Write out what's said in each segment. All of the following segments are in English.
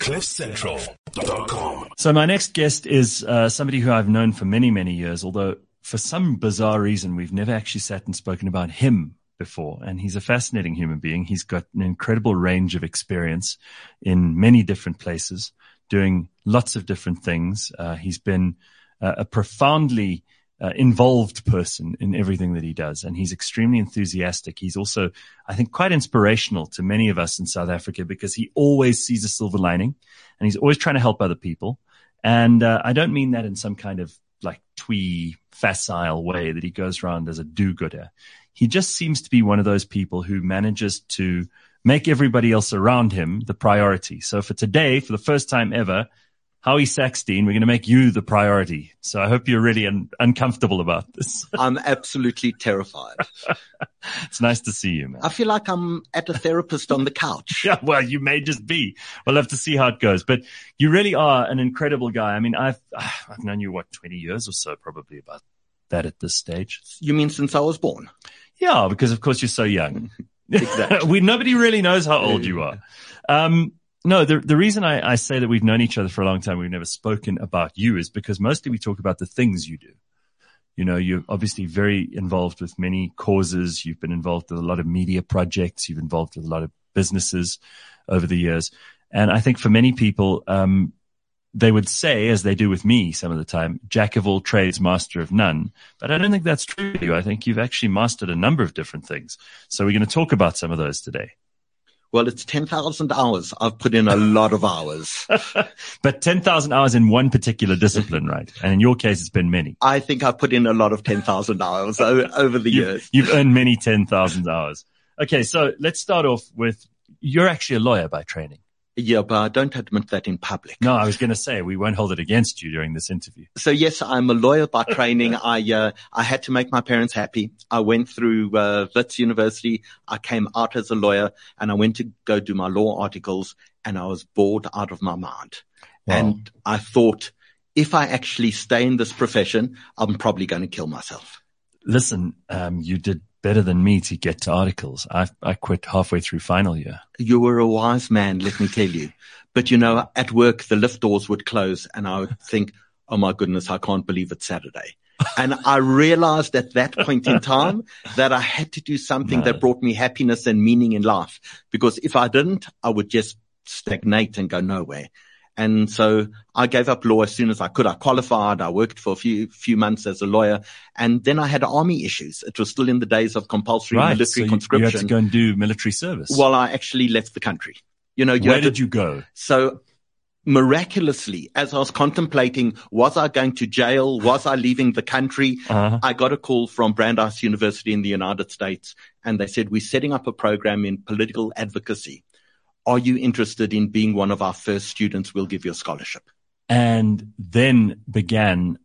CliffCentral.com. So my next guest is uh, somebody who I've known for many, many years, although for some bizarre reason, we've never actually sat and spoken about him before. And he's a fascinating human being. He's got an incredible range of experience in many different places, doing lots of different things. Uh, he's been uh, a profoundly uh, involved person in everything that he does. And he's extremely enthusiastic. He's also, I think, quite inspirational to many of us in South Africa because he always sees a silver lining and he's always trying to help other people. And uh, I don't mean that in some kind of like twee, facile way that he goes around as a do-gooder. He just seems to be one of those people who manages to make everybody else around him the priority. So for today, for the first time ever, Howie Sackstein, we're going to make you the priority. So I hope you're really un- uncomfortable about this. I'm absolutely terrified. it's nice to see you, man. I feel like I'm at a therapist on the couch. Yeah, well, you may just be. We'll have to see how it goes. But you really are an incredible guy. I mean, I've I've known you what 20 years or so, probably about that at this stage. You mean since I was born? Yeah, because of course you're so young. Exactly. we nobody really knows how old you are. Um, no, the the reason I, I say that we've known each other for a long time, we've never spoken about you, is because mostly we talk about the things you do. You know, you're obviously very involved with many causes. You've been involved with a lot of media projects. You've involved with a lot of businesses over the years. And I think for many people, um, they would say, as they do with me some of the time, jack of all trades, master of none. But I don't think that's true. I think you've actually mastered a number of different things. So we're going to talk about some of those today. Well, it's 10,000 hours. I've put in a lot of hours. but 10,000 hours in one particular discipline, right? And in your case, it's been many. I think I've put in a lot of 10,000 hours over the you, years. You've earned many 10,000 hours. Okay. So let's start off with you're actually a lawyer by training. Yeah, but I don't admit that in public. No, I was going to say we won't hold it against you during this interview. So yes, I'm a lawyer by training. I uh, I had to make my parents happy. I went through uh, Wits University. I came out as a lawyer, and I went to go do my law articles, and I was bored out of my mind. Wow. And I thought, if I actually stay in this profession, I'm probably going to kill myself. Listen, um, you did better than me to get to articles. I, I quit halfway through final year. You were a wise man, let me tell you. But you know, at work, the lift doors would close and I would think, oh my goodness, I can't believe it's Saturday. and I realized at that point in time that I had to do something No. that brought me happiness and meaning in life. Because if I didn't, I would just stagnate and go nowhere. And so I gave up law as soon as I could. I qualified. I worked for a few, few months as a lawyer. And then I had army issues. It was still in the days of compulsory Right. So military you, you conscription. had to go and do military service. Well, I actually left the country. You know, you Where to- did you go? so miraculously, as I was contemplating, was I going to jail? Was I leaving the country? Uh-huh. I got a call from Brandeis University in the United States and they said, we're setting up a program in political advocacy. Are you interested in being one of our first students? We'll give you a scholarship. and then began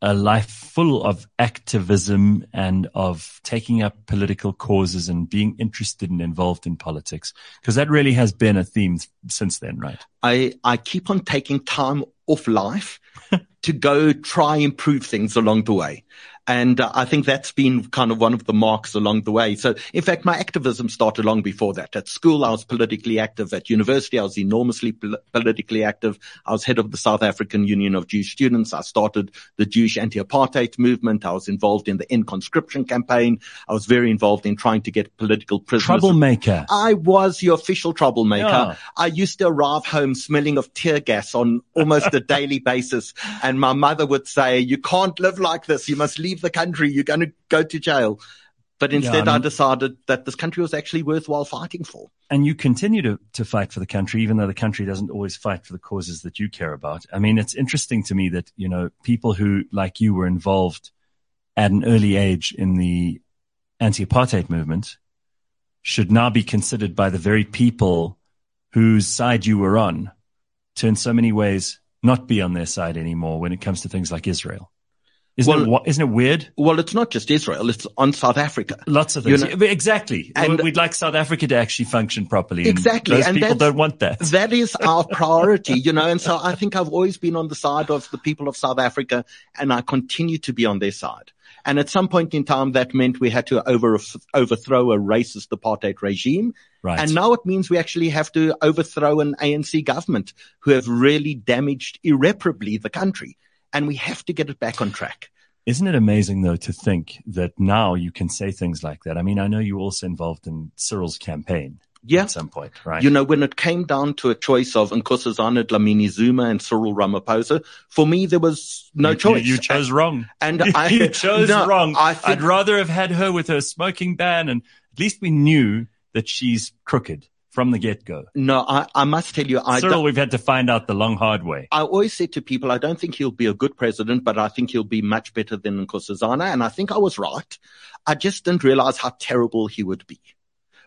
a life full of activism and of taking up political causes and being interested and involved in politics. Because that really has been a theme since then, right? I, I keep on taking time off life to go try improve things along the way. And uh, I think that's been kind of one of the marks along the way. So in fact, my activism started long before that. At school, I was politically active. At university, I was enormously pol- politically active. I was head of the South African Union of Jewish Students. I started the Jewish anti-apartheid movement. I was involved in the end conscription campaign. I was very involved in trying to get political prisoners. Troublemaker. I was your official troublemaker. Yeah. I used to arrive home smelling of tear gas on almost a daily basis. And my mother would say, you can't live like this. You must leave the country. You're going to go to jail. But instead I I, mean- decided that this country was actually worthwhile fighting for. and you continue to, to fight for the country, even though the country doesn't always fight for the causes that you care about. I mean, it's interesting to me that, you know, people who, like you, were involved at an early age in the anti-apartheid movement should now be considered by the very people whose side you were on to, in so many ways, not be on their side anymore when it comes to things like Israel. Isn't, well, it, isn't it weird? Well, it's not just Israel. It's on South Africa. Lots of things. You know? Exactly. And we'd like South Africa to actually function properly. exactly. And people don't want that. That is our priority, you know, and so I think I've always been on the side of the people of South Africa and I continue to be on their side. And at some point in time, that meant we had to over, overthrow a racist apartheid regime. Right. And now it means we actually have to overthrow an ANC government who have really damaged irreparably the country and we have to get it back on track. Isn't it amazing though to think that now you can say things like that? I mean, I know you were also involved in Cyril's campaign. Yeah. At some point, right? You know, when it came down to a choice of Nkosazana Dlamini Zuma and Cyril Ramaphosa, for me, there was no you, choice. You, you chose and, wrong. And I, you chose no, wrong. I I'd rather have had her with her smoking ban and at least we knew that she's crooked from the get go. No, I, I must tell you, I Cyril, we've had to find out the long hard way. I always said to people, I don't think he'll be a good president, but I think he'll be much better than Nkosazana. And I think I was right. I just didn't realize how terrible he would be.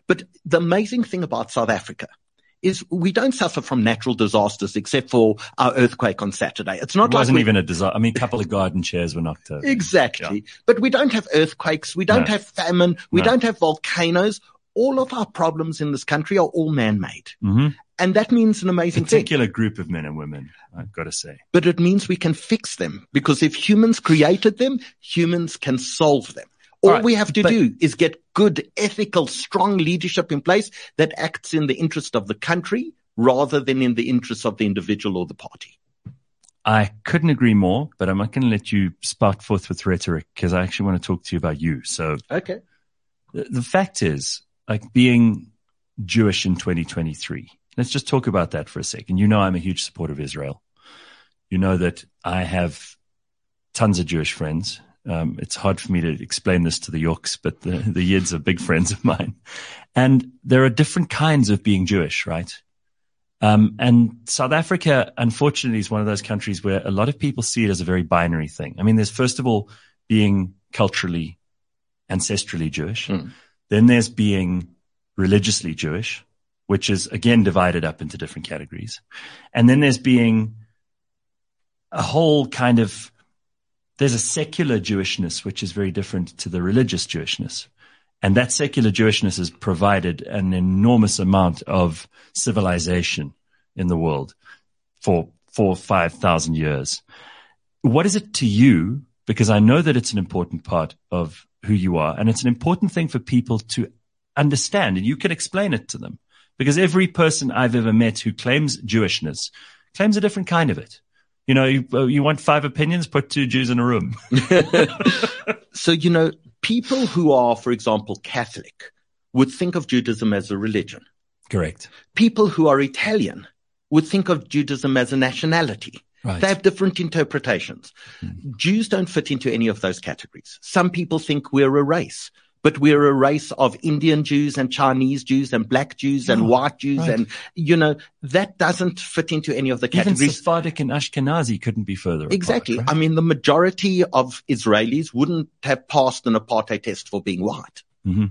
But the amazing thing about South Africa is we don't suffer from natural disasters except for our earthquake on Saturday. It's not it wasn't like even a disaster. I mean, a couple of garden chairs were knocked over. Exactly. Yeah. But we don't have earthquakes. We don't no. have famine. We no. don't have volcanoes all of our problems in this country are all man-made. Mm-hmm. And that means an amazing particular thing. group of men and women, I've got to say. But it means we can fix them because if humans created them, humans can solve them. All, right, we have to do is get good, ethical, strong leadership in place that acts in the interest of the country rather than in the interest of the individual or the party. I couldn't agree more, but I'm not going to let you spark forth with rhetoric because I actually want to talk to you about you. So, okay. The, the fact is, like being Jewish in 2023. Let's just talk about that for a second. You know, I'm a huge supporter of Israel. You know that I have tons of Jewish friends. Um, it's hard for me to explain this to the Yorks, but the, the Yids are big friends of mine. And there are different kinds of being Jewish, right? Um, and South Africa, unfortunately, is one of those countries where a lot of people see it as a very binary thing. I mean, there's first of all being culturally, ancestrally Jewish. Mm. Then there's being religiously Jewish, which is again divided up into different categories. And then there's being a whole kind of, there's a secular Jewishness, which is very different to the religious Jewishness. And that secular Jewishness has provided an enormous amount of civilization in the world for four, five thousand years. What is it to you? Because I know that it's an important part of who you are. And it's an important thing for people to understand and you can explain it to them because every person I've ever met who claims Jewishness claims a different kind of it. You know, you, uh, you want five opinions, put two Jews in a room. so, you know, people who are, for example, Catholic would think of Judaism as a religion. Correct. People who are Italian would think of Judaism as a nationality. Right. They have different interpretations. Mm. Jews don't fit into any of those categories. Some people think we're a race, but we're a race of Indian Jews and Chinese Jews and black Jews and oh, white Jews. Right. And, you know, that doesn't fit into any of the categories. Even Sephardic and Ashkenazi couldn't be further Exactly. Apart, right? I mean, the majority of Israelis wouldn't have passed an apartheid test for being white. Mm-hmm.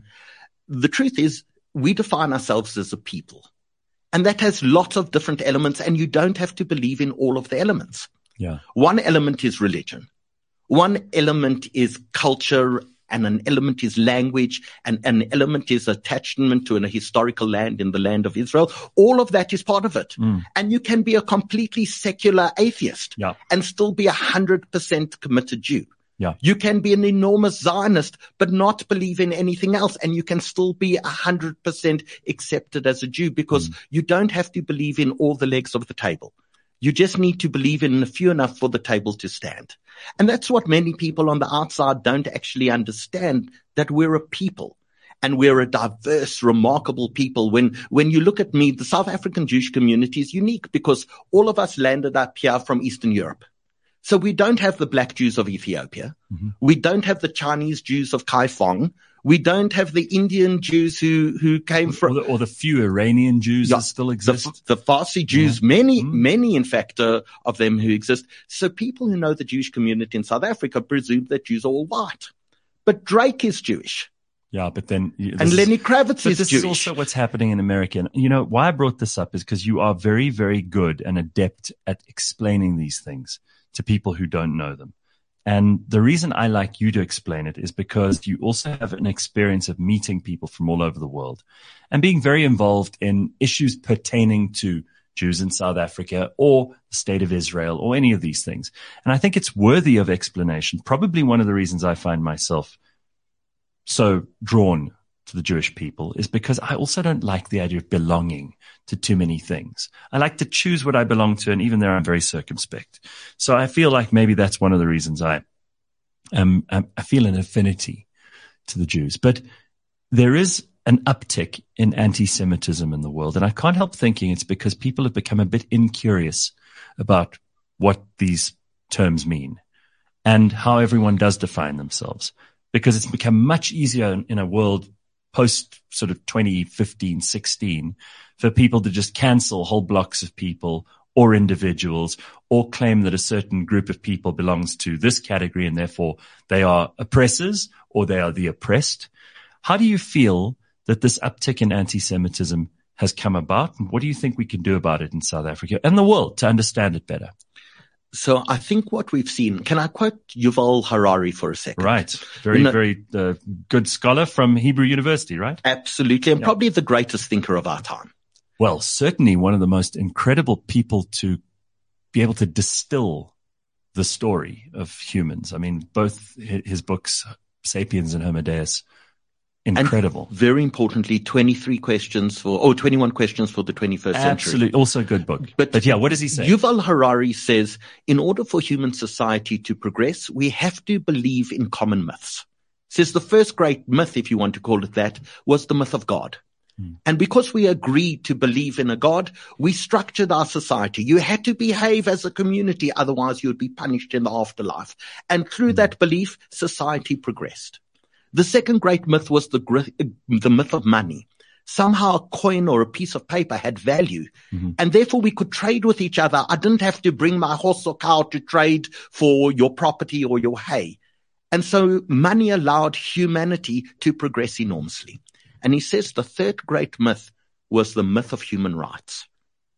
The truth is we define ourselves as a people. And that has lots of different elements and you don't have to believe in all of the elements. Yeah. One element is religion. One element is culture and an element is language and an element is attachment to a historical land in the land of Israel. All of that is part of it. Mm. And you can be a completely secular atheist yeah. and still be a hundred percent committed Jew. Yeah. You can be an enormous Zionist, but not believe in anything else. And you can still be a hundred percent accepted as a Jew because mm. you don't have to believe in all the legs of the table. You just need to believe in a few enough for the table to stand. And that's what many people on the outside don't actually understand that we're a people and we're a diverse, remarkable people. When, when you look at me, the South African Jewish community is unique because all of us landed up here from Eastern Europe. So we don't have the black Jews of Ethiopia. Mm-hmm. We don't have the Chinese Jews of Kaifeng. We don't have the Indian Jews who, who came from, or the, or the few Iranian Jews yeah, that still exist. The, the Farsi Jews, yeah. many, mm-hmm. many, in fact, uh, of them who exist. So people who know the Jewish community in South Africa presume that Jews are all white. But Drake is Jewish. Yeah, but then and Lenny Kravitz is this Jewish. is also what's happening in America. And you know why I brought this up is because you are very, very good and adept at explaining these things to people who don't know them. And the reason I like you to explain it is because you also have an experience of meeting people from all over the world and being very involved in issues pertaining to Jews in South Africa or the state of Israel or any of these things. And I think it's worthy of explanation. Probably one of the reasons I find myself so drawn to the Jewish people is because I also don't like the idea of belonging to too many things. I like to choose what I belong to. And even there, I'm very circumspect. So I feel like maybe that's one of the reasons I um, I feel an affinity to the Jews, but there is an uptick in anti-Semitism in the world. And I can't help thinking it's because people have become a bit incurious about what these terms mean and how everyone does define themselves because it's become much easier in, in a world post sort of 2015, 16 for people to just cancel whole blocks of people or individuals or claim that a certain group of people belongs to this category and therefore they are oppressors or they are the oppressed. How do you feel that this uptick in anti-Semitism has come about? And what do you think we can do about it in South Africa and the world to understand it better? So I think what we've seen, can I quote Yuval Harari for a second? Right. Very, very uh, good scholar from Hebrew University, right? Absolutely. And probably the greatest thinker of our time. Well, certainly one of the most incredible people to be able to distill the story of humans. I mean, both his books, Sapiens and Homo Deus, Incredible. And very importantly, 23 questions for, or 21 questions for the 21st Absolutely. century. Absolutely. Also a good book. But, but yeah, what does he say? Yuval Harari says, in order for human society to progress, we have to believe in common myths. Says the first great myth, if you want to call it that, was the myth of God. Hmm. And because we agreed to believe in a God, we structured our society. You had to behave as a community, otherwise you would be punished in the afterlife. And through hmm. that belief, society progressed. The second great myth was the, the myth of money. Somehow a coin or a piece of paper had value mm-hmm. and therefore we could trade with each other. I didn't have to bring my horse or cow to trade for your property or your hay. And so money allowed humanity to progress enormously. And he says the third great myth was the myth of human rights.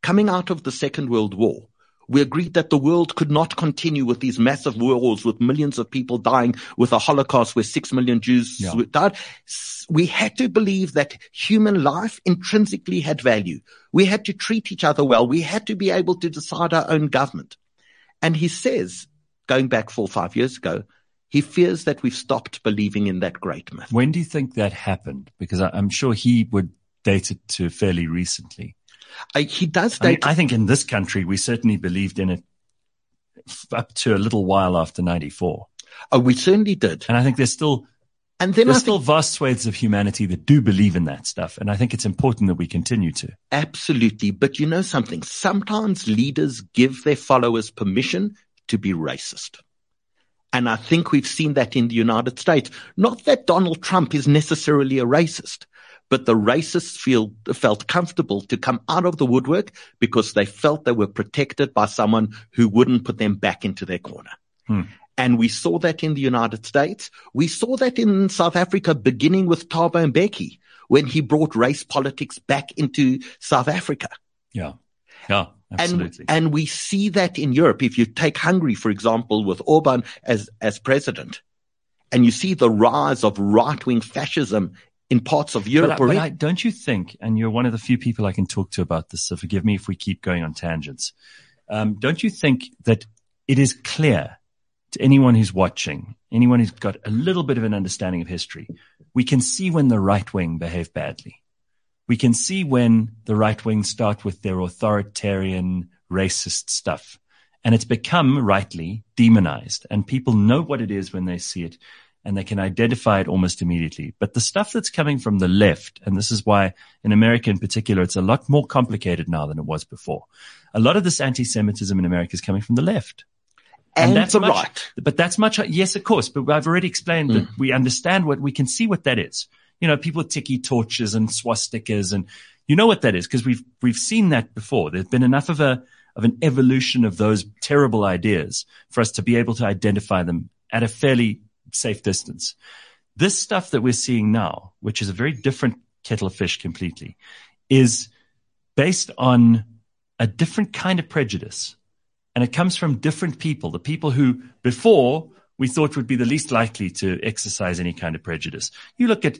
Coming out of the Second World War, we agreed that the world could not continue with these massive wars with millions of people dying with a Holocaust where six million Jews yeah. died. We had to believe that human life intrinsically had value. We had to treat each other well. We had to be able to decide our own government. And he says, going back four or five years ago, he fears that we've stopped believing in that great myth. When do you think that happened? Because I'm sure he would date it to fairly recently. I, he does I, mean, I think in this country, we certainly believed in it up to a little while after 94. Oh, we certainly did. And I think there's still, and then there's still vast swathes of humanity that do believe in that stuff. And I think it's important that we continue to. Absolutely. But you know something? Sometimes leaders give their followers permission to be racist. And I think we've seen that in the United States. Not that Donald Trump is necessarily a racist, but the racists feel, felt comfortable to come out of the woodwork because they felt they were protected by someone who wouldn't put them back into their corner. Hmm. And we saw that in the United States. We saw that in South Africa, beginning with Thabo Mbeki, when he brought race politics back into South Africa. Yeah. Yeah. Absolutely. And, and we see that in Europe. If you take Hungary, for example, with Orban as, as president, and you see the rise of right wing fascism in parts of Europe. But, but I, don't you think, and you're one of the few people I can talk to about this, so forgive me if we keep going on tangents. Um, don't you think that it is clear to anyone who's watching, anyone who's got a little bit of an understanding of history, we can see when the right wing behave badly. We can see when the right wing start with their authoritarian, racist stuff. And it's become rightly demonized and people know what it is when they see it and they can identify it almost immediately. But the stuff that's coming from the left, and this is why in America in particular, it's a lot more complicated now than it was before. A lot of this anti-Semitism in America is coming from the left. And, and that's the much, right. But that's much, yes, of course, but I've already explained mm. that we understand what we can see what that is. You know, people with tiki torches and swastikas and you know what that is because we've, we've seen that before. There's been enough of a, of an evolution of those terrible ideas for us to be able to identify them at a fairly safe distance. This stuff that we're seeing now, which is a very different kettle of fish completely, is based on a different kind of prejudice. And it comes from different people, the people who before we thought would be the least likely to exercise any kind of prejudice. You look at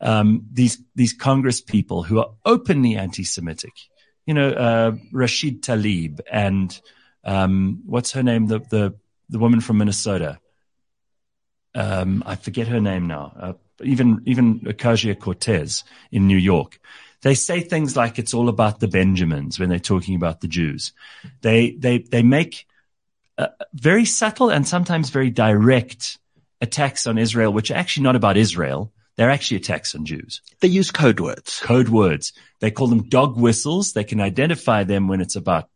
um, these these Congress people who are openly anti-Semitic. You know, uh, Rashid Talib and um, what's her name? The the the woman from Minnesota. Um, I forget her name now. Uh, even even Ocasio Cortez in New York. They say things like it's all about the Benjamins when they're talking about the Jews. They they they make uh, very subtle and sometimes very direct attacks on Israel, which are actually not about Israel. They're actually attacks on Jews. They use code words. Code words. They call them dog whistles. They can identify them when it's about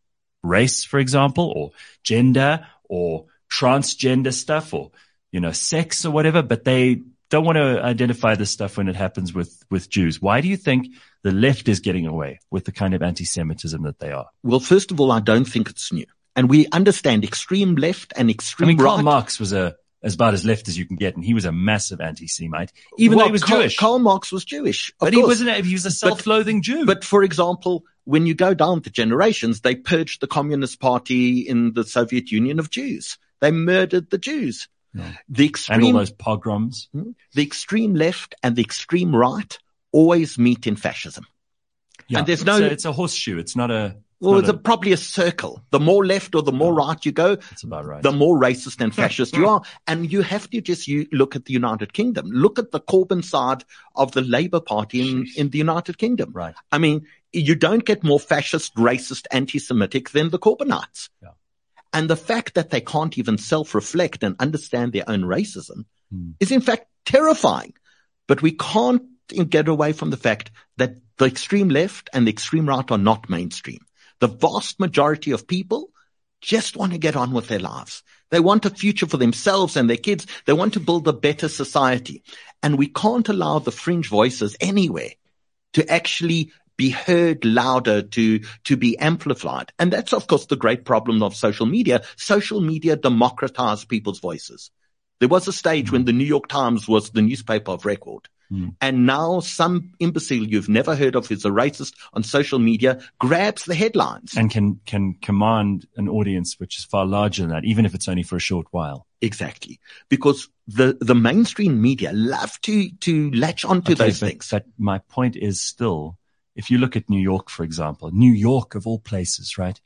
race, for example, or gender or transgender stuff or, you know, sex or whatever, but they don't want to identify this stuff when it happens with, with Jews. Why do you think the left is getting away with the kind of anti-Semitism that they are? Well, first of all, I don't think it's new. And we understand extreme left and extreme I mean, right. Karl Marx was a, as about as left as you can get, and he was a massive anti-Semite, even well, though he was Karl, Jewish. Karl Marx was Jewish. but he wasn't, he was a self-loathing Jew. But for example, when you go down the generations, they purged the Communist Party in the Soviet Union of Jews. They murdered the Jews. Yeah. The and all those pogroms. Hmm? the extreme left and the extreme right always meet in fascism. Yeah. And there's no- So it's a horseshoe. It's not a, it's Well, it's a, a- probably a circle. The more left or the more right you go, that's about right. the more racist and fascist you are. And you have to just you look at the United Kingdom. Look at the Corbyn side of the Labour Party in, in the United Kingdom. right. I mean, you don't get more fascist, racist, anti-Semitic than the Corbynites. Yeah. And the fact that they can't even self-reflect and understand their own racism Hmm. is in fact terrifying. But we can't get away from the fact that the extreme left and the extreme right are not mainstream. The vast majority of people just want to get on with their lives. They want a future for themselves and their kids. They want to build a better society. And we can't allow the fringe voices anywhere to actually be heard louder, to, to be amplified. And that's, of course, the great problem of social media. Social media democratized people's voices. There was a stage when the New York Times was the newspaper of record. Mm. And now some imbecile you've never heard of who's a racist on social media grabs the headlines. And can, can command an audience which is far larger than that, even if it's only for a short while. Exactly. Because the, the mainstream media love to, to latch onto Okay, those but, things. But my point is still, if you look at New York, for example, New York of all places, right?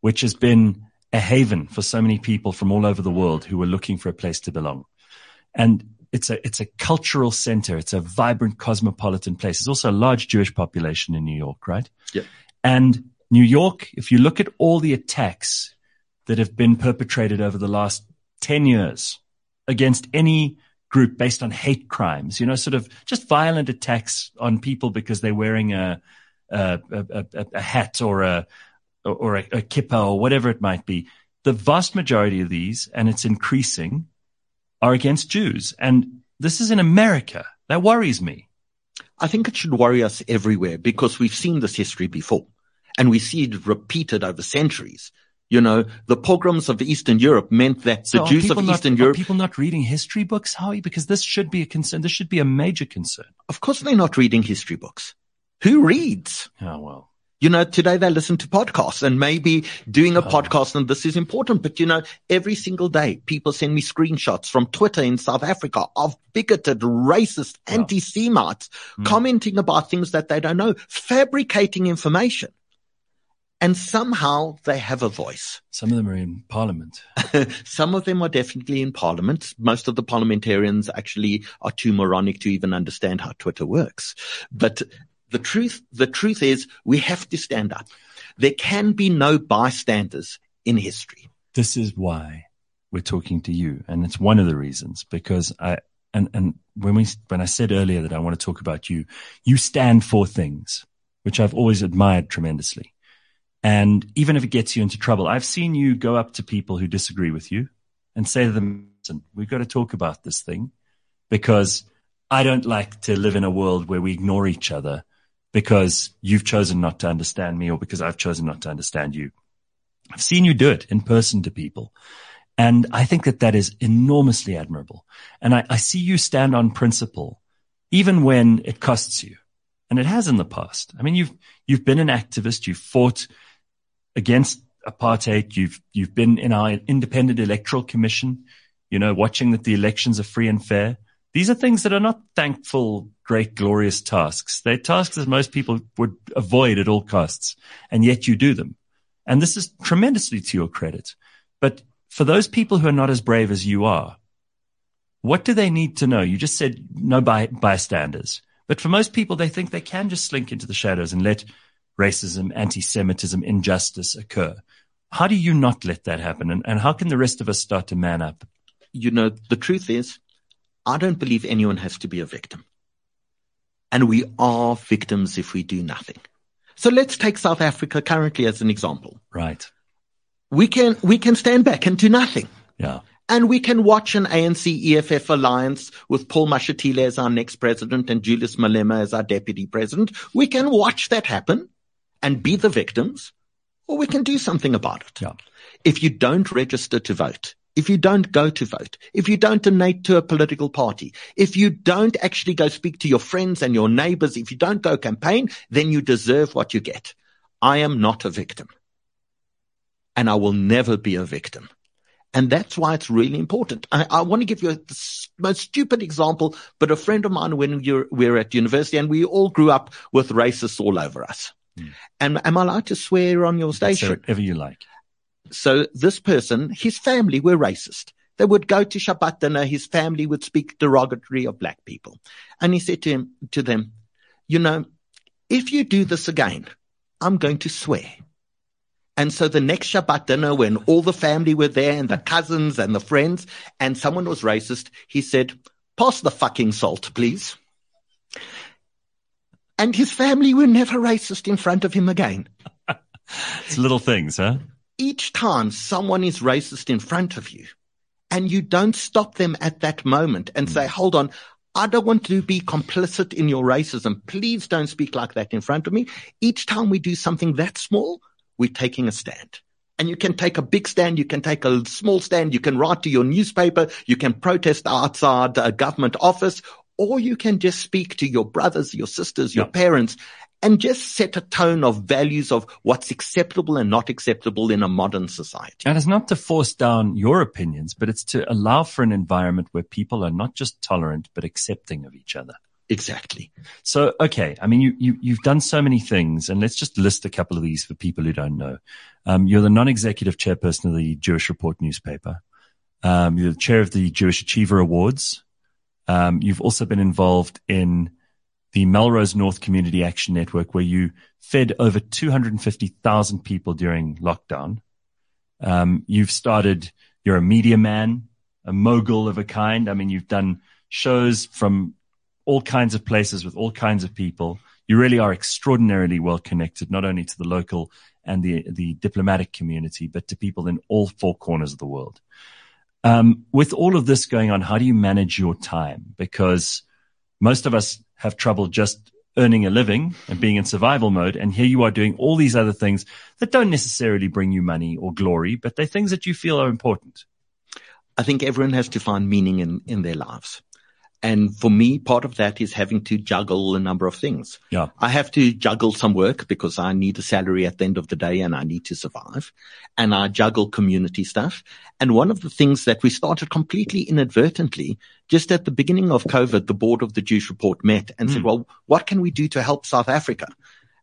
Which has been a haven for so many people from all over the world who were looking for a place to belong. And it's a, it's a cultural center. It's a vibrant cosmopolitan place. There's also a large Jewish population in New York, right? Yep. And New York, if you look at all the attacks that have been perpetrated over the last 10 years against any group based on hate crimes, you know, sort of just violent attacks on people because they're wearing a, a, a, a, a hat or a, or a, a or whatever it might be. The vast majority of these, and it's increasing, are against Jews. And this is in America. That worries me. I think it should worry us everywhere because we've seen this history before and we see it repeated over centuries. You know, the pogroms of Eastern Europe meant that So the Jews of not- Eastern are Europe, people not reading history books, Howie? Because this should be a concern. This should be a major concern. of course they're not reading history books. Who reads? Oh, well. You know, today they listen to podcasts and maybe doing a Oh. podcast and this is important. But you know, every single day people send me screenshots from Twitter in South Africa of bigoted, racist, Yeah. anti-Semites Mm. commenting about things that they don't know, fabricating information. And somehow they have a voice. Some of them are in parliament. Some of them are definitely in parliament. Most of the parliamentarians actually are too moronic to even understand how Twitter works. But the truth, the truth is we have to stand up. There can be no bystanders in history. This is why we're talking to you. And it's one of the reasons because I, and, and when we, when I said earlier that I want to talk about you, you stand for things, which I've always admired tremendously. And even if it gets you into trouble, I've seen you go up to people who disagree with you and say to them, listen, we've got to talk about this thing because I don't like to live in a world where we ignore each other because you've chosen not to understand me or because I've chosen not to understand you. I've seen you do it in person to people. And I think that that is enormously admirable. And I, I see you stand on principle, even when it costs you. And it has in the past. I mean, you've, you've been an activist. You've fought against apartheid. You've, you've been in our independent electoral commission. you know, watching that the elections are free and fair. These are things that are not thankful, great, glorious tasks. They're tasks that most people would avoid at all costs. And yet you do them. And this is tremendously to your credit. But for those people who are not as brave as you are, what do they need to know? You just said no by, bystanders. But for most people, they think they can just slink into the shadows and let racism, anti-Semitism, injustice occur. How do you not let that happen? And, and how can the rest of us start to man up? You know, the truth is, I don't believe anyone has to be a victim. And we are victims if we do nothing. So let's take South Africa currently as an example. Right. We can, we can stand back and do nothing. Yeah. And we can watch an ANC EFF alliance with Paul Mashatile as our next president and Julius Malema as our deputy president. We can watch that happen and be the victims, or we can do something about it. Yeah. If you don't register to vote, if you don't go to vote, if you don't donate to a political party, if you don't actually go speak to your friends and your neighbors, if you don't go campaign, then you deserve what you get. I am not a victim and I will never be a victim. And that's why it's really important. I, I want to give you a, the most stupid example, but a friend of mine when we were at university and we all grew up with racists all over us. Mm. And am I allowed to swear on your station? Whatever you like. So this person, his family were racist. They would go to Shabbat dinner. His family would speak derogatory of black people. And he said to him, to them, you know, if you do this again, I'm going to swear. And so the next Shabbat dinner, when all the family were there and the cousins and the friends, and someone was racist, he said, pass the fucking salt, please. And his family were never racist in front of him again. it's little things, huh? each time someone is racist in front of you and you don't stop them at that moment and say, hmm. hold on, I don't want to be complicit in your racism. Please don't speak like that in front of me. Each time we do something that small, we're taking a stand. And you can take a big stand, you can take a small stand, you can write to your newspaper, you can protest outside a government office, or you can just speak to your brothers, your sisters, your parents, and just set a tone of values of what's acceptable and not acceptable in a modern society. And it's not to force down your opinions, but it's to allow for an environment where people are not just tolerant, but accepting of each other. Exactly. So, okay. I mean, you, you, you've done so many things and let's just list a couple of these for people who don't know. Um, you're the non-executive chairperson of the Jewish Report newspaper. Um, you're the chair of the Jewish Achiever Awards. Um, you've also been involved in the Melrose North Community Action Network, where you fed over 250,000 people during lockdown. Um, you've started, you're a media man, a mogul of a kind. I mean, you've done shows from all kinds of places with all kinds of people. You really are extraordinarily well connected, not only to the local and the, the diplomatic community, but to people in all four corners of the world. Um, with all of this going on, how do you manage your time? Because most of us have trouble just earning a living and being in survival mode. And here you are doing all these other things that don't necessarily bring you money or glory, but they're things that you feel are important. I think everyone has to find meaning in, in their lives. And for me, part of that is having to juggle a number of things. Yeah. I have to juggle some work because I need a salary at the end of the day and I need to survive. And I juggle community stuff. And one of the things that we started completely inadvertently, just at the beginning of COVID, the board of the Jewish Report met and mm. said, hmm. well, what can we do to help South Africa?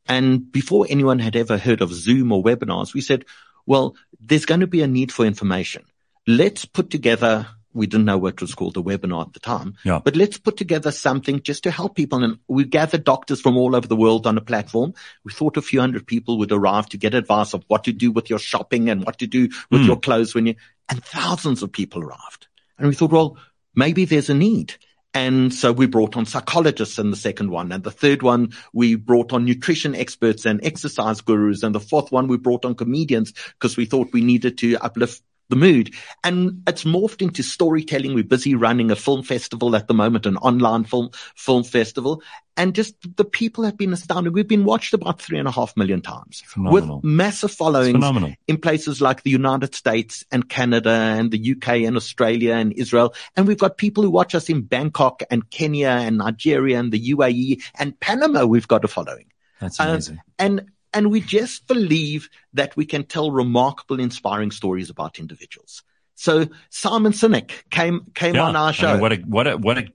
And before anyone had ever heard of Zoom or webinars, we said, well, there's going to be a need for information. Let's put together we didn't know what was called a webinar at the time. Yeah. But let's put together something just to help people. And we gathered doctors from all over the world on a platform. We thought a few hundred people would arrive to get advice of what to do with your shopping and what to do with mm. your clothes when you, and thousands of people arrived. And we thought, well, maybe there's a need. And so we brought on psychologists in the second one. And the third one, we brought on nutrition experts and exercise gurus. And the fourth one, we brought on comedians because we thought we needed to uplift the mood. And it's morphed into storytelling. We're busy running a film festival at the moment, an online film, film festival. And just the people have been astounded. We've been watched about three and a half million times phenomenal. with massive followings in places like the United States and Canada and the UK and Australia and Israel. And we've got people who watch us in Bangkok and Kenya and Nigeria and the UAE and Panama. We've got a following. That's amazing. Uh, and and we just believe that we can tell remarkable, inspiring stories about individuals. So Simon Sinek came came Yeah. on our I show. mean, what a what a what a,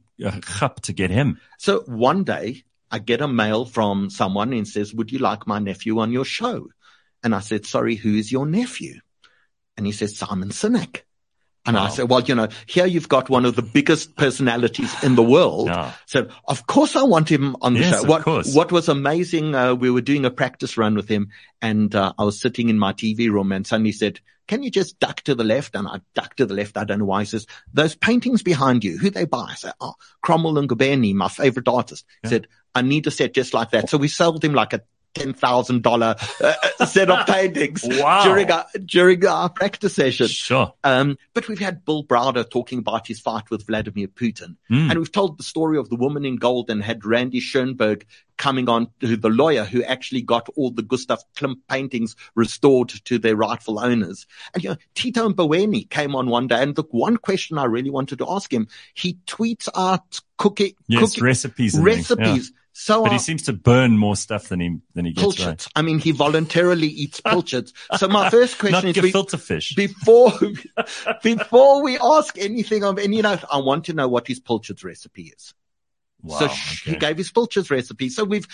a to get him. So one day I get a mail from someone and says, would you like my nephew on your show? And I said, sorry, who is your nephew? And he says, Simon Sinek. And I said, well, you know, here you've got one of the biggest personalities in the world. Yeah. So of course I want him on the Yes, show. of What, course. what was amazing, uh, we were doing a practice run with him and, uh, I was sitting in my TV room and suddenly said, can you just duck to the left? And I ducked to the left. I don't know why. He says, those paintings behind you, who they by? I said, oh, Cromwell and Guberney, my favorite artist. He Yeah. said, I need a set just like that. So we sold him like a $10,000 uh, set of paintings Wow. during our, during our practice session. Sure. Um, but we've had Bill Browder talking about his fight with Vladimir Putin. Mm. And we've told the story of the woman in gold and had Randy Schoenberg coming on to the lawyer who actually got all the Gustav Klimt paintings restored to their rightful owners. And you know, Tito Mboweni came on one day and the one question I really wanted to ask him, he tweets out cookie, Yes, cookie recipes. Recipes. So But he are seems to burn more stuff than he than he gets right. I mean, he voluntarily eats pilchards. So my first question is, gefilte fish. before before we ask anything of any, you know, I want to know what his pilchards recipe is. Wow. so sh- he okay. gave his pilchards recipe. So we've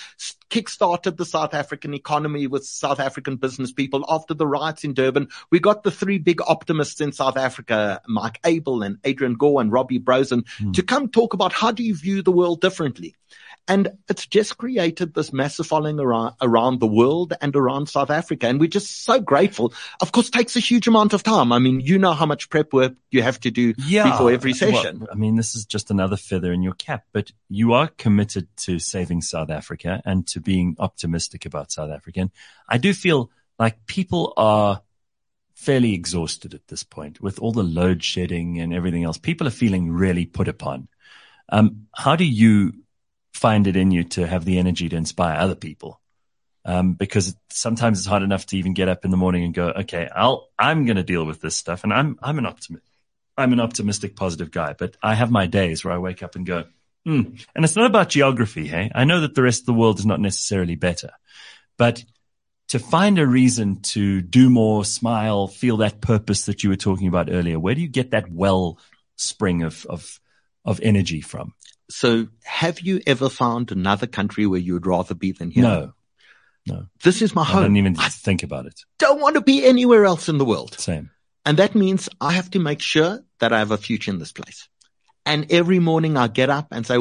kickstarted the South African economy with South African business people. After the riots in Durban, we got the three big optimists in South Africa, Mike Abel and Adrian Gore and Robbie Brozin, Hmm. to come talk about how do you view the world differently. And it's just created this massive following around, around the world and around South Africa. And we're just so grateful. Of course, it takes a huge amount of time. I mean, you know how much prep work you have to do yeah. before every Well, session. I mean, this is just another feather in your cap, but you are committed to saving South Africa and to being optimistic about South Africa. And I do feel like people are fairly exhausted at this point with all the load shedding and everything else. People are feeling really put upon. Um, how do you find it in you to have the energy to inspire other people? Um, because sometimes it's hard enough to even get up in the morning and go, okay, I'll, I'm going to deal with this stuff. And I'm, I'm an optimist. I'm an optimistic, positive guy, but I have my days where I wake up and go, hmm. And it's not about geography. Hey, I know that the rest of the world is not necessarily better, but to find a reason to do more, smile, feel that purpose that you were talking about earlier, where do you get that well spring of, of, of energy from? So have you ever found another country where you would rather be than here? No, No. This is my home. I don't even I think about it. don't want to be anywhere else in the world. Same. And that means I have to make sure that I have a future in this place. And every morning I get up and say,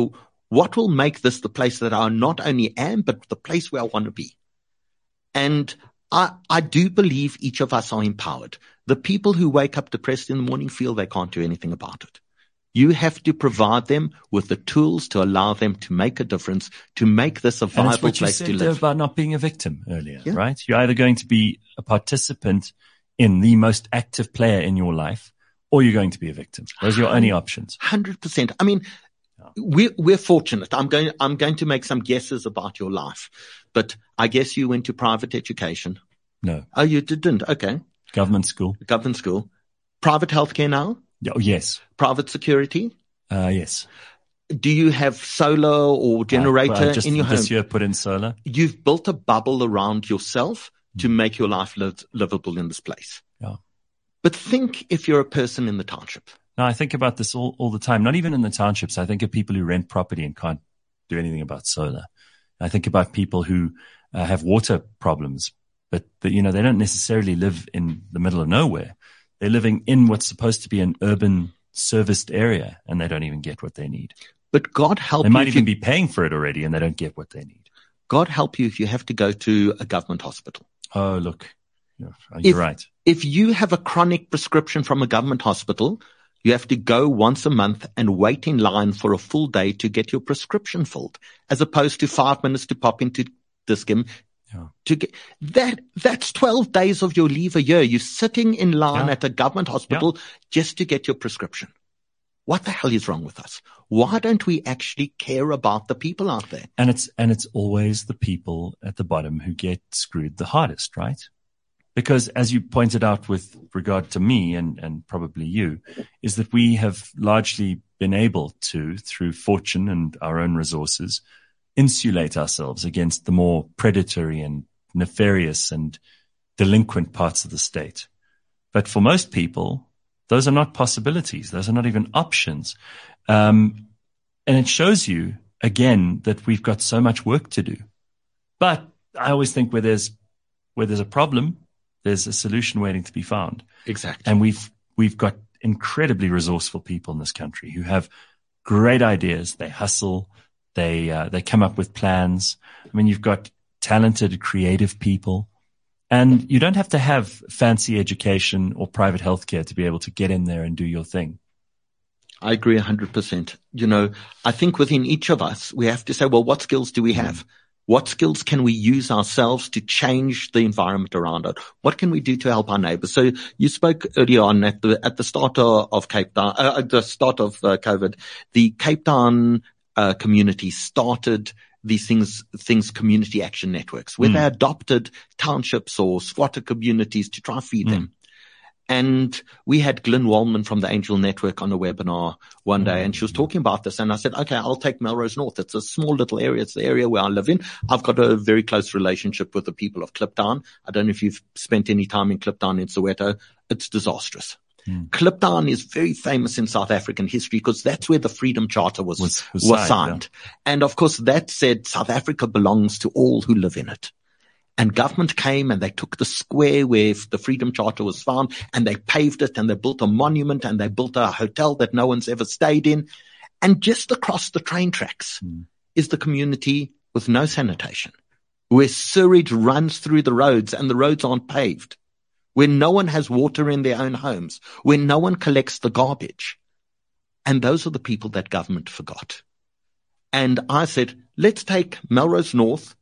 what will make this the place that I not only am, but the place where I want to be? And I, I do believe each of us are empowered. The people who wake up depressed in the morning feel they can't do anything about it. You have to provide them with the tools to allow them to make a difference, to make this a viable And what you place to said live. about not being a victim earlier, Yeah. right? You're either going to be a participant in the most active player in your life, or you're going to be a victim. Those are your only options. Hundred percent. I mean, we're, we're fortunate. I'm going, I'm going to make some guesses about your life, but I guess you went to private education. No, Oh, you didn't. Okay. government school. Government school, private healthcare now, Oh, yes. private security. Uh, yes. Do you have solar or generator I, I just in your home? this year put in solar. You've built a bubble around yourself to make your life liv- livable in this place. But think if you're a person in the township. No, I think about this all, all the time. Not even in the townships. I think of people who rent property and can't do anything about solar. I think about people who uh, have water problems, but, but you know they don't necessarily live in the middle of nowhere. They're living in what's supposed to be an urban serviced area, and they don't even get what they need. But God help you They might even you be paying for it already, and they don't get what they need. God help you if you have to go to a government hospital. Oh, look, you're, you're If- right. if you have a chronic prescription from a government hospital, you have to go once a month and wait in line for a full day to get your prescription filled, as opposed to five minutes to pop into Dis-Chem. Yeah. To get that, that's 12 days of your leave a year. You're sitting in line Yeah. at a government hospital just to get your prescription. What the hell is wrong with us? Why don't we actually care about the people out there? And it's, and it's always the people at the bottom who get screwed the hardest, right? Because as you pointed out with regard to me and, and probably you, is that we have largely been able to, through fortune and our own resources, insulate ourselves against the more predatory and nefarious and delinquent parts of the state. But for most people, Those are not possibilities. Those are not even options. Um, and it shows you again that we've got so much work to do. But I always think where there's, where there's a problem, there's a solution waiting to be found. Exactly. And we've, we've got incredibly resourceful people in this country who have great ideas. They hustle. They, uh, they come up with plans. I mean, you've got talented, creative people and you don't have to have fancy education or private healthcare to be able to get in there and do your thing. I agree 100%. You know, I think within each of us, we have to say, well, what skills do we have? What skills can we use ourselves to change the environment around us? What can we do to help our neighbors? So you spoke earlier on at the, at the start of Cape Town, uh, at the start of uh, COVID, the Cape Town uh, community started these things, things community action networks where mm. they adopted townships or squatter communities to try feed mm. them. And we had Glynne Wolman from the Angel Network on a webinar one day and she was talking about this. And I said, okay, I'll take Melrose North. It's a small little area. It's the area where I live in. I've got a very close relationship with the people of Kliptown. I don't know if you've spent any time in Kliptown in Soweto. It's disastrous. Mm. Kliptown is very famous in South African history because that's where the Freedom Charter was, was, was, was signed. signed. Yeah. And of course that said South Africa belongs to all who live in it. And government came and they took the square where the Freedom Charter was found and they paved it and they built a monument and they built a hotel that no one's ever stayed in. And just across the train tracks mm. is the community with no sanitation, where sewage runs through the roads and the roads aren't paved, where no one has water in their own homes, where no one collects the garbage. And those are the people that government forgot. And I said, let's take Melrose North,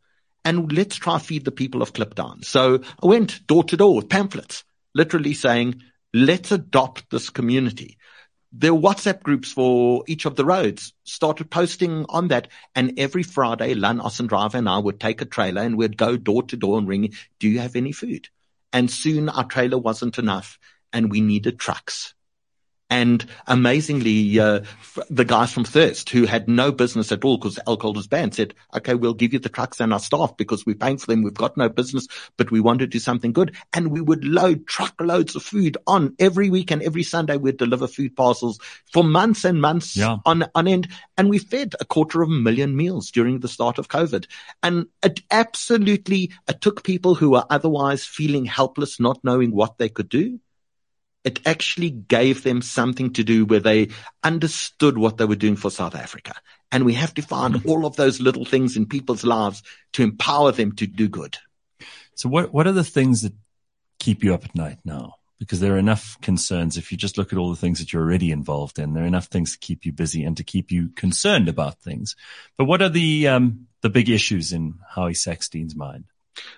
and let's try feed the people of Kliptown. So I went door to door with pamphlets, literally saying, let's adopt this community. There were WhatsApp groups for each of the roads, started posting on that. And every Friday, Lan Ossendriver and I would take a trailer and we'd go door to door and ring, do you have any food? And soon our trailer wasn't enough and we needed trucks. And amazingly, uh, the guys from Thirst who had no business at all because alcohol was banned said, okay, we'll give you the trucks and our staff because we're paying for them. We've got no business, but we want to do something good. And we would load truckloads of food on every week and every Sunday we'd deliver food parcels for months and months yeah. on, on end. And we fed a quarter of a million meals during the start of COVID. And it absolutely, it took people who were otherwise feeling helpless, not knowing what they could do it actually gave them something to do where they understood what they were doing for South Africa. And we have to find mm-hmm. all of those little things in people's lives to empower them to do good. So what, what are the things that keep you up at night now? Because there are enough concerns. If you just look at all the things that you're already involved in, there are enough things to keep you busy and to keep you concerned about things. But what are the, um, the big issues in Howie Sackstein's mind?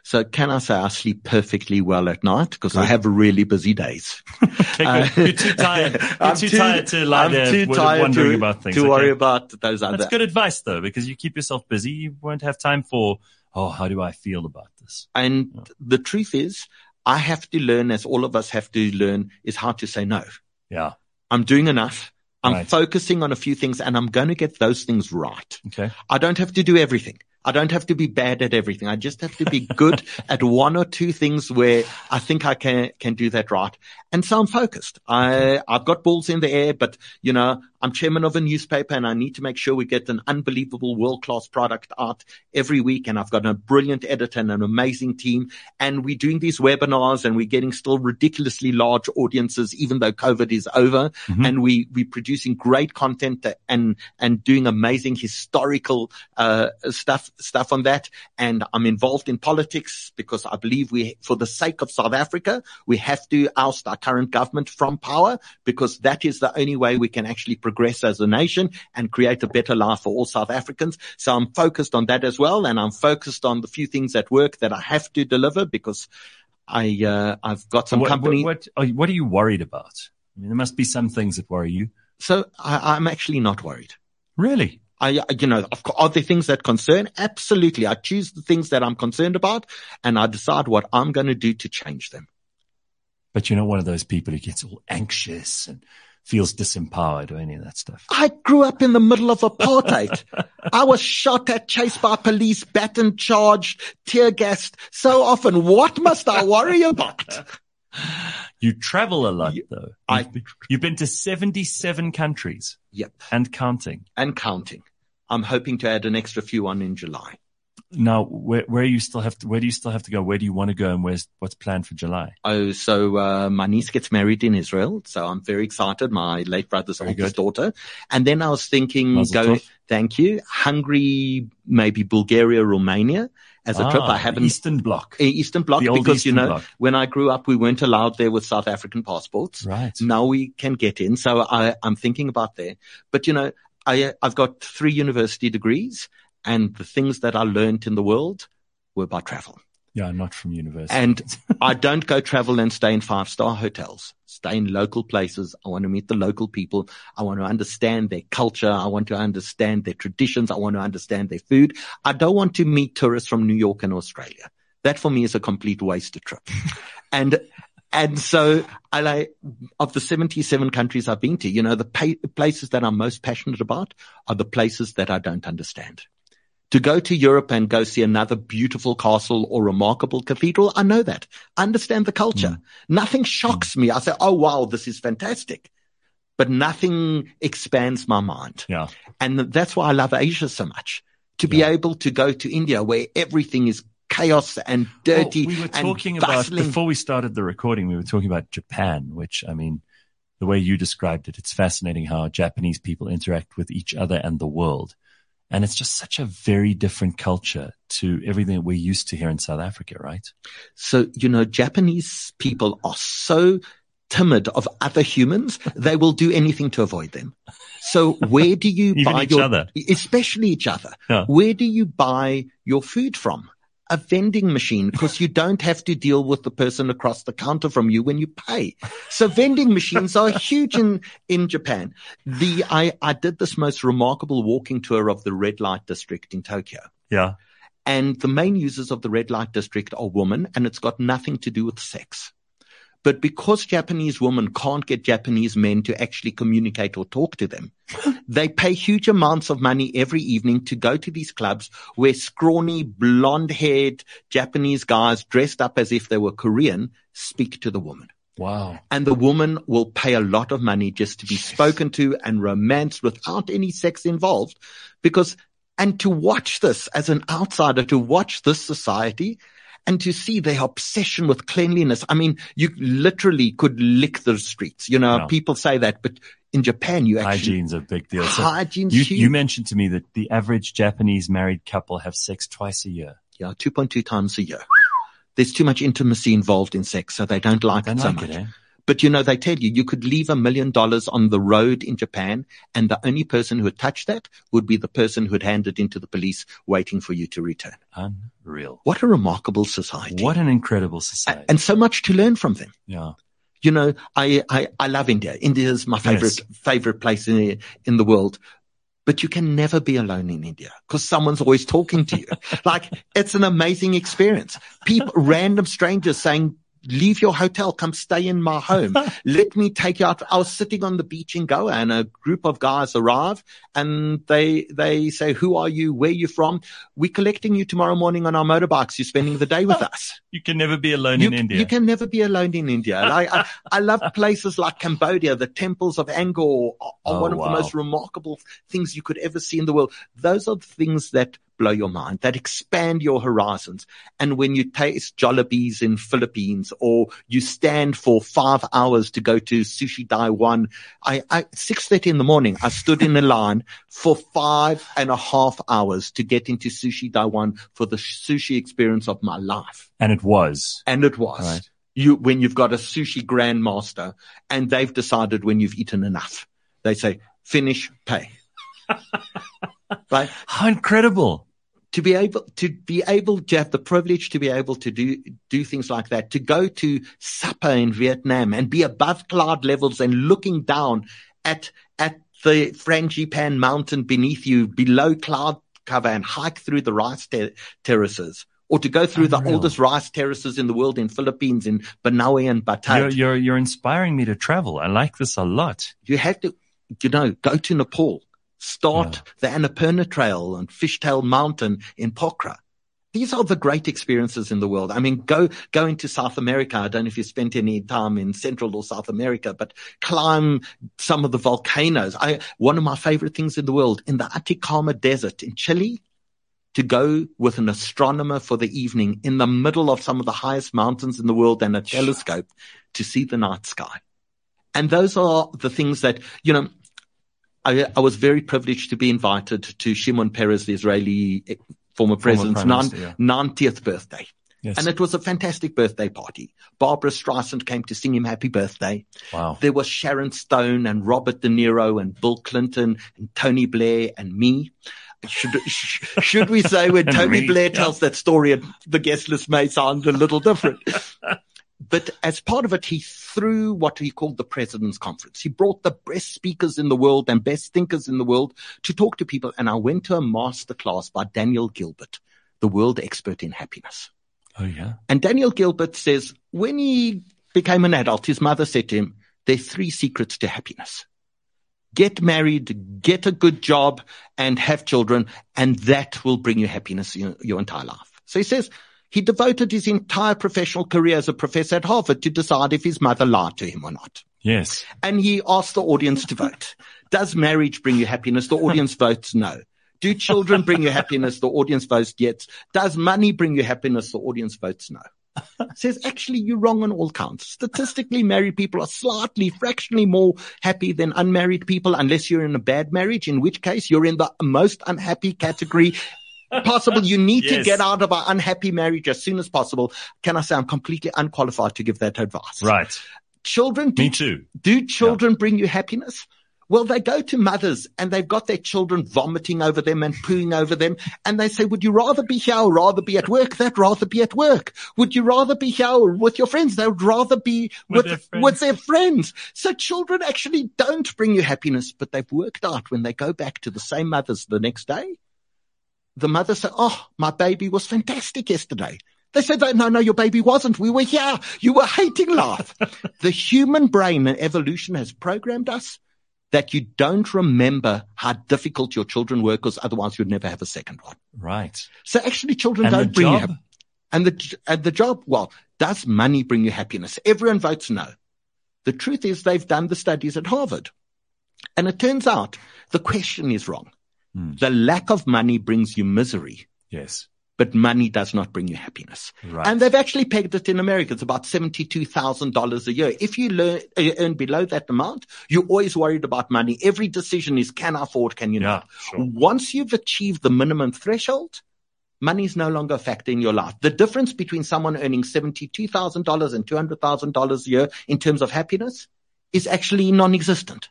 So can I say I sleep perfectly well at night because I have really busy days. okay, uh, You're too tired. You're I'm too, too tired to lie I'm there too tired wondering to, about things. To okay. worry about those other. That's good advice though, because you keep yourself busy. You won't have time for, oh, how do I feel about this? And the truth is, I have to learn, as all of us have to learn, is how to say no. Yeah. I'm doing enough. I'm right. focusing on a few things and I'm going to get those things right. Okay. I don't have to do everything. I don't have to be bad at everything. I just have to be good at one or two things where I think I can, can do that right. And so I'm focused. I, I've got balls in the air, but you know, I'm chairman of a newspaper and I need to make sure we get an unbelievable world class product out every week. And I've got a brilliant editor and an amazing team. And we're doing these webinars and we're getting still ridiculously large audiences, even though COVID is over. Mm-hmm. And we, we're producing great content and, and doing amazing historical, uh, stuff, stuff on that. And I'm involved in politics because I believe we, for the sake of South Africa, we have to oust our current government from power because that is the only way we can actually progress as a nation and create a better life for all South Africans. So I'm focused on that as well. And I'm focused on the few things at work that I have to deliver because I, uh, I've got some what, company. What, what, what, are you worried about? I mean, there must be some things that worry you. So I, I'm actually not worried. Really? I, you know, are there things that concern? Absolutely. I choose the things that I'm concerned about and I decide what I'm going to do to change them. But you're not one of those people who gets all anxious and feels disempowered or any of that stuff. I grew up in the middle of apartheid. I was shot at, chased by police, battened, charged, tear gassed so often. What must I worry about? You travel a lot You- though. I- You've been, you've been to 77 countries Yep. and counting. And counting. I'm hoping to add an extra few on in July. Now, where, where you still have to, where do you still have to go? Where do you want to go and where's, what's planned for July? Oh, so uh, my niece gets married in Israel, so I'm very excited. My late brother's Very oldest daughter, and then I was thinking, Mazel go. tov. Thank you, Hungary, maybe Bulgaria, Romania as a trip. Ah, I haven't Eastern Bloc. Eastern Bloc because you know Bloc. when I grew up, we weren't allowed there with South African passports. Right. Now we can get in, so I, I'm thinking about there. But you know, I I've got three university degrees, and the things that I learned in the world were by travel. Yeah, not from university. And I don't go travel and stay in five star hotels. Stay in local places. I want to meet the local people. I want to understand their culture. I want to understand their traditions. I want to understand their food. I don't want to meet tourists from New York and Australia. That for me is a complete wasted trip. and, and so I like, of the 77 countries I've been to, you know, the pa- places that I'm most passionate about are the places that I don't understand to go to Europe and go see another beautiful castle or remarkable cathedral. I know that. I understand the culture. Mm. Nothing shocks mm. me. I say, Oh, wow, this is fantastic, but nothing expands my mind. yeah. And that's why I love Asia so much to be Yeah. able to go to India where everything is chaos and dirty. Well, we were and talking about bustling. before we started the recording. We were talking about Japan, which I mean, the way you described it, it's fascinating how Japanese people interact with each other and the world, and it's just such a very different culture to everything that we're used to here in South Africa, right? So, you know, Japanese people are so timid of other humans, they will do anything to avoid them. So where do you buy each your, other. especially each other? Yeah. Where do you buy your food from? A vending machine because you don't have to deal with the person across the counter from you when you pay. So vending machines are huge in, in Japan. The, I, I did this most remarkable walking tour of the red light district in Tokyo. Yeah. And the main users of the red light district are women and it's got nothing to do with sex. But because Japanese women can't get Japanese men to actually communicate or talk to them, they pay huge amounts of money every evening to go to these clubs where scrawny, blonde haired Japanese guys dressed up as if they were Korean speak to the woman. Wow. And the woman will pay a lot of money just to be spoken to and romanced without any sex involved because, and to watch this as an outsider, to watch this society and to see their obsession with cleanliness. I mean, you literally could lick the streets. You know, Yeah. people say that, but in Japan, you actually, Hygiene's a big deal. So hygiene's you, huge. you mentioned to me that the average Japanese married couple have sex twice a year. yeah, 2.2 times a year. There's too much intimacy involved in sex, so they don't like Don't it so like much. it, eh? But you know, they tell you, you could leave a million dollars on the road in Japan and the only person who would touch that would be the person who would hand it into the police waiting for you to return. Unreal. What a remarkable society. What an incredible society. and so much to learn from them. yeah. You know, I, I, I love India. India is my favorite, favorite place in, in the world. But you can never be alone in India because someone's always talking to you. like it's an amazing experience. People, random strangers saying, leave your hotel, come stay in my home. Let me take you out. I was sitting on the beach in Goa and a group of guys arrive and they, they say, who are you? Where are you from? We're collecting you tomorrow morning on our motorbikes. You're spending the day with us. You can never be alone You, in India. you can never be alone in India. Like, I, I love places like Cambodia. The temples of Angkor are, are Oh, one of wow. the most remarkable things you could ever see in the world. Those are the things that blow your mind, that expand your horizons. And when you taste Jollibee's in Philippines or you stand for five hours to go to Sushi Daiwa, I, I 6.30 in the morning, I stood in a line for five and a half hours to get into Sushi Daiwa for the sushi experience of my life. and it was. And it was. Right. You, when you've got a sushi grandmaster and they've decided when you've eaten enough, they say, finish, pay. right? How incredible. To be able, to be able to have the privilege to be able to do, do things like that, to go to Sapa in Vietnam and be above cloud levels and looking down at, at the Fansipan mountain beneath you below cloud cover and hike through the rice ter- terraces or to go through the oldest rice terraces in the world in Philippines, in Banaue and Batad. You're, you're, you're inspiring me to travel. I like this a lot. you have to, you know, go to Nepal, start the Annapurna Trail and Fishtail Mountain in Pokhara. These are the great experiences in the world. I mean, go, go into South America. I don't know if you spent any time in Central or South America, but climb some of the volcanoes. I, one of my favorite things in the world in the Atacama Desert in Chile to go with an astronomer for the evening in the middle of some of the highest mountains in the world and a telescope to see the night sky. And those are the things that, you know, I, I was very privileged to be invited to Shimon Peres, the Israeli eh, former president's Minister, yeah. 90th birthday. Yes. And it was a fantastic birthday party. Barbra Streisand came to sing him happy birthday. Wow. There was Sharon Stone and Robert De Niro and Bill Clinton and Tony Blair and me. Should, should we say when Tony me, Blair tells that story, the guest list may sound a little different. but as part of it, he threw what he called the president's conference. He brought the best speakers in the world and best thinkers in the world to talk to people. And I went to a master class by Daniel Gilbert, the world expert in happiness. Oh, yeah. And Daniel Gilbert says when he became an adult, his mother said to him, there are three secrets to happiness get married, get a good job and have children. And that will bring you happiness your, your entire life. So he says he devoted his entire professional career as a professor at Harvard to decide if his mother lied to him or not. Yes. And he asked the audience to vote. Does marriage bring you happiness? The audience votes no. Do children bring you happiness? The audience votes yes. Does money bring you happiness? The audience votes no. says actually you're wrong on all counts. Statistically, married people are slightly, fractionally more happy than unmarried people, unless you're in a bad marriage, in which case you're in the most unhappy category possible. You need yes. to get out of an unhappy marriage as soon as possible. Can I say I'm completely unqualified to give that advice? Right. Children. Do, Me too. Do children yeah. bring you happiness? Well, they go to mothers and they've got their children vomiting over them and pooing over them. And they say, would you rather be here or rather be at work? They'd rather be at work. Would you rather be here or with your friends? They would rather be with, with, their with their friends. So children actually don't bring you happiness, but they've worked out when they go back to the same mothers the next day. The mother said, Oh, my baby was fantastic yesterday. They said, no, no, your baby wasn't. We were here. You were hating life. the human brain and evolution has programmed us that you don't remember how difficult your children were because otherwise you'd never have a second one. Right. So actually children and don't bring job? you and the, and the job, well, does money bring you happiness? Everyone votes no. The truth is they've done the studies at Harvard and it turns out the question is wrong. Hmm. The lack of money brings you misery. Yes but money does not bring you happiness. Right. And they've actually pegged it in America. It's about $72,000 a year. If you learn, uh, earn below that amount, you're always worried about money. Every decision is can I afford, can you yeah, not? Sure. Once you've achieved the minimum threshold, money is no longer a factor in your life. The difference between someone earning $72,000 and $200,000 a year in terms of happiness is actually non-existent.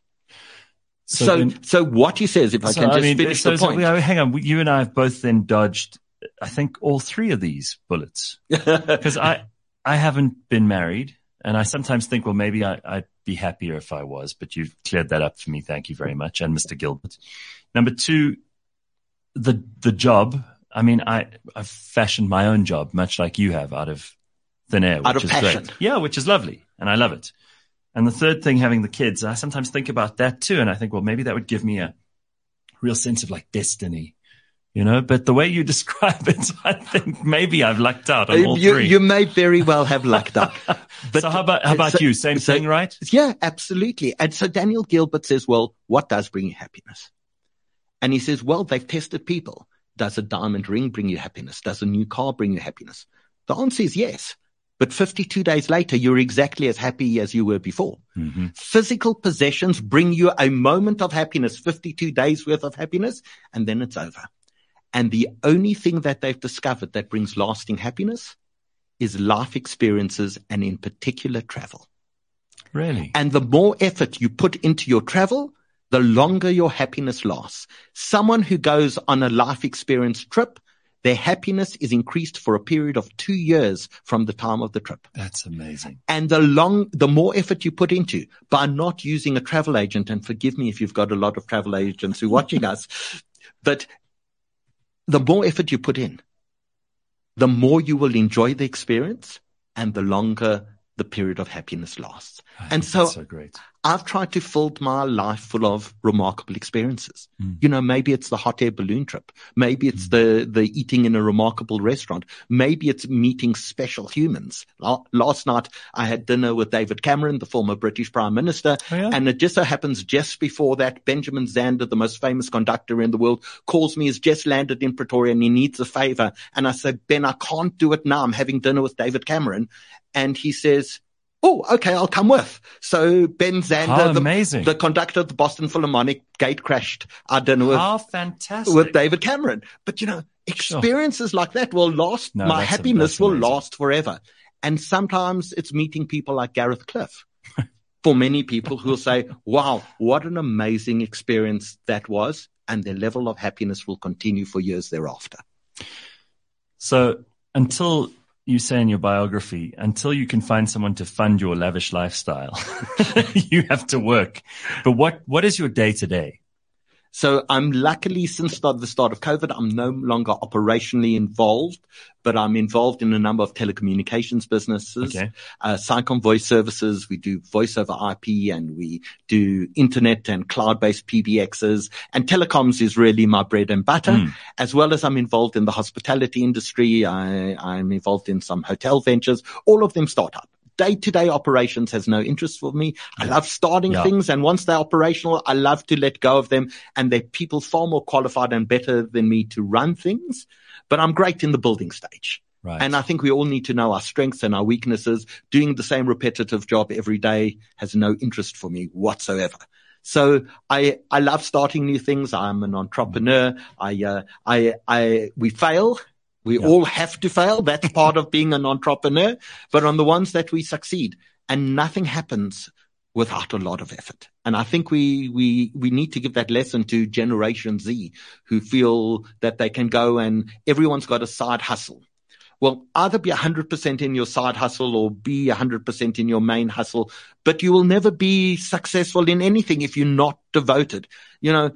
So, so, then, so, what he says, if I so can just I mean, finish so, the point. So, uh, hang on, you and I have both then dodged I think all three of these bullets because I, I haven't been married and I sometimes think, well, maybe I, would be happier if I was, but you've cleared that up for me. Thank you very much. And Mr. Gilbert. Number two, the, the job. I mean, I, I've fashioned my own job much like you have out of thin air, which is passion. great. Yeah, which is lovely. And I love it. And the third thing, having the kids, I sometimes think about that too. And I think, well, maybe that would give me a real sense of like destiny you know, but the way you describe it, I think maybe I've lucked out on uh, all you, three. You may very well have lucked out. But so how about, how about so, you? Same so, thing, right? Yeah, absolutely. And so Daniel Gilbert says, well, what does bring you happiness? And he says, well, they've tested people. Does a diamond ring bring you happiness? Does a new car bring you happiness? The answer is yes. But 52 days later, you're exactly as happy as you were before. Mm-hmm. Physical possessions bring you a moment of happiness, 52 days worth of happiness, and then it's over. And the only thing that they've discovered that brings lasting happiness is life experiences and in particular travel. Really? And the more effort you put into your travel, the longer your happiness lasts. Someone who goes on a life experience trip, their happiness is increased for a period of two years from the time of the trip. That's amazing. And the long, the more effort you put into by not using a travel agent, and forgive me if you've got a lot of travel agents who are watching us, but the more effort you put in, the more you will enjoy the experience and the longer the period of happiness lasts. I And so, so great. I've tried to fill my life full of remarkable experiences. Mm. You know, maybe it's the hot air balloon trip. Maybe it's the, the eating in a remarkable restaurant. Maybe it's meeting special humans. Last night I had dinner with David Cameron, the former British Prime Minister. Oh, yeah? And it just so happens just before that, Benjamin Zander, the most famous conductor in the world, calls me. He's just landed in Pretoria and he needs a favor. And I say, Ben, I can't do it now. I'm having dinner with David Cameron. And he says, Oh, okay, I'll come with. So Ben Zander, the, the conductor of the Boston Philharmonic, gate crashed our dinner with, How fantastic. with David Cameron. But you know, experiences like that will last. No, my happiness will last forever. And sometimes it's meeting people like Gareth Cliff. For many people who will say, wow, what an amazing experience that was. And their level of happiness will continue for years thereafter. So until you say in your biography, until you can find someone to fund your lavish lifestyle, you have to work. But what, what is your day to day? So I'm luckily since the the start of COVID, I'm no longer operationally involved, but I'm involved in a number of telecommunications businesses, Okay. uh, Saicom voice services. We do voice over IP and we do internet and cloud-based PBXs and telecoms is really my bread and butter, Mm. as well as I'm involved in the hospitality industry. I, I'm involved in some hotel ventures, all of them startup. Day-to-day operations has no interest for me. I love starting Yeah. things and once they're operational, I love to let go of them and they're people far more qualified and better than me to run things. But I'm great in the building stage. Right. And I think we all need to know our strengths and our weaknesses. Doing the same repetitive job every day has no interest for me whatsoever. So I, I love starting new things. I'm an entrepreneur. I, uh, I, I, we fail. We Yeah. all have to fail. That's part of being an entrepreneur, but on the ones that we succeed and nothing happens without a lot of effort. And I think we, we, we need to give that lesson to Generation Z who feel that they can go and everyone's got a side hustle. Well, either be 100% in your side hustle or be 100% in your main hustle, but you will never be successful in anything if you're not devoted. You know,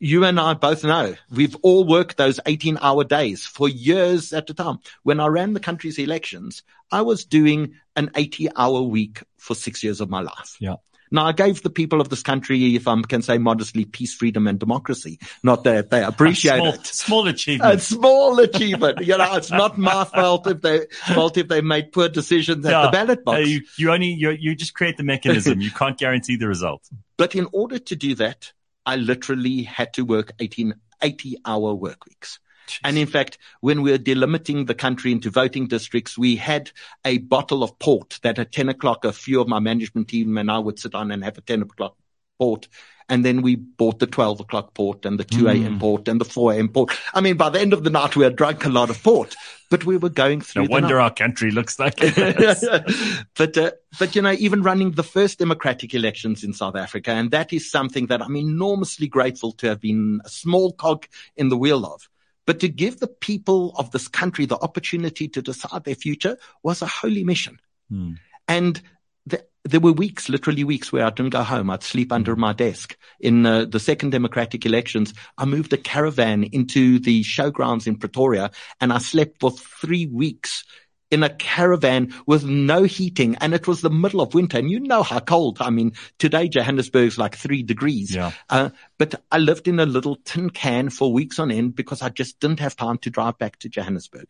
you and I both know we've all worked those 18 hour days for years at a time. When I ran the country's elections, I was doing an 80 hour week for six years of my life. Yeah. Now I gave the people of this country, if I can say modestly, peace, freedom and democracy. Not that they appreciate small, it. small achievement. A small achievement. You know, it's not my fault if they fault if they made poor decisions at the ballot Uh, box. you, you only, you, you just create the mechanism. You can't guarantee the result. But in order to do that, I literally had to work 18, 80 hour work weeks. And in fact, when we were delimiting the country into voting districts, we had a bottle of port that at 10 o'clock, a few of my management team and I would sit down and have a 10 o'clock port. And then we bought the 12 o'clock port and the 2 a.m. Mm. port and the 4 a.m. port. I mean, by the end of the night, we had drunk a lot of port, but we were going through No wonder night. our country looks like this. but uh, but you know, even running the first democratic elections in South Africa, and that is something that I'm enormously grateful to have been a small cog in the wheel of. But to give the people of this country the opportunity to decide their future was a holy mission. Hmm. And there were weeks, literally weeks, where I didn't go home. I'd sleep under my desk. In uh, the second democratic elections, I moved a caravan into the showgrounds in Pretoria, and I slept for three weeks in a caravan with no heating, and it was the middle of winter. And you know how cold. I mean, today Johannesburg's like three degrees. Yeah. Uh, but I lived in a little tin can for weeks on end because I just didn't have time to drive back to Johannesburg.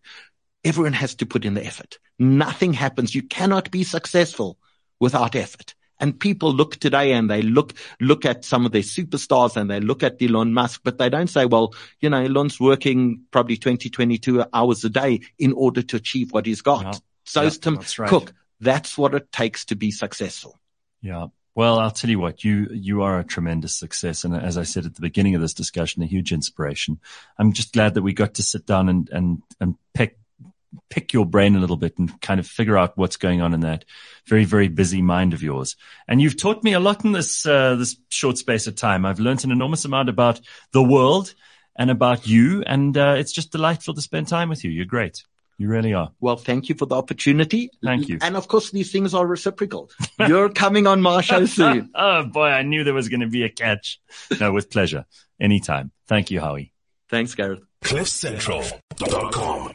Everyone has to put in the effort. Nothing happens. You cannot be successful without effort. And people look today and they look, look at some of their superstars and they look at Elon Musk, but they don't say, well, you know, Elon's working probably 20, 22 hours a day in order to achieve what he's got. So Yeah, Tim that's right. Cook. That's what it takes to be successful. Yeah. Well, I'll tell you what, you, you are a tremendous success. And as I said at the beginning of this discussion, a huge inspiration. I'm just glad that we got to sit down and, and, and pick, pick your brain a little bit and kind of figure out what's going on in that very, very busy mind of yours. And you've taught me a lot in this, uh, this short space of time. I've learned an enormous amount about the world and about you. And, uh, it's just delightful to spend time with you. You're great. You really are. Well, thank you for the opportunity. Thank you. And of course, these things are reciprocal. You're coming on my show soon. oh boy, I knew there was going to be a catch. No, with pleasure. Anytime. Thank you, Howie. Thanks, Gareth. CliffCentral.com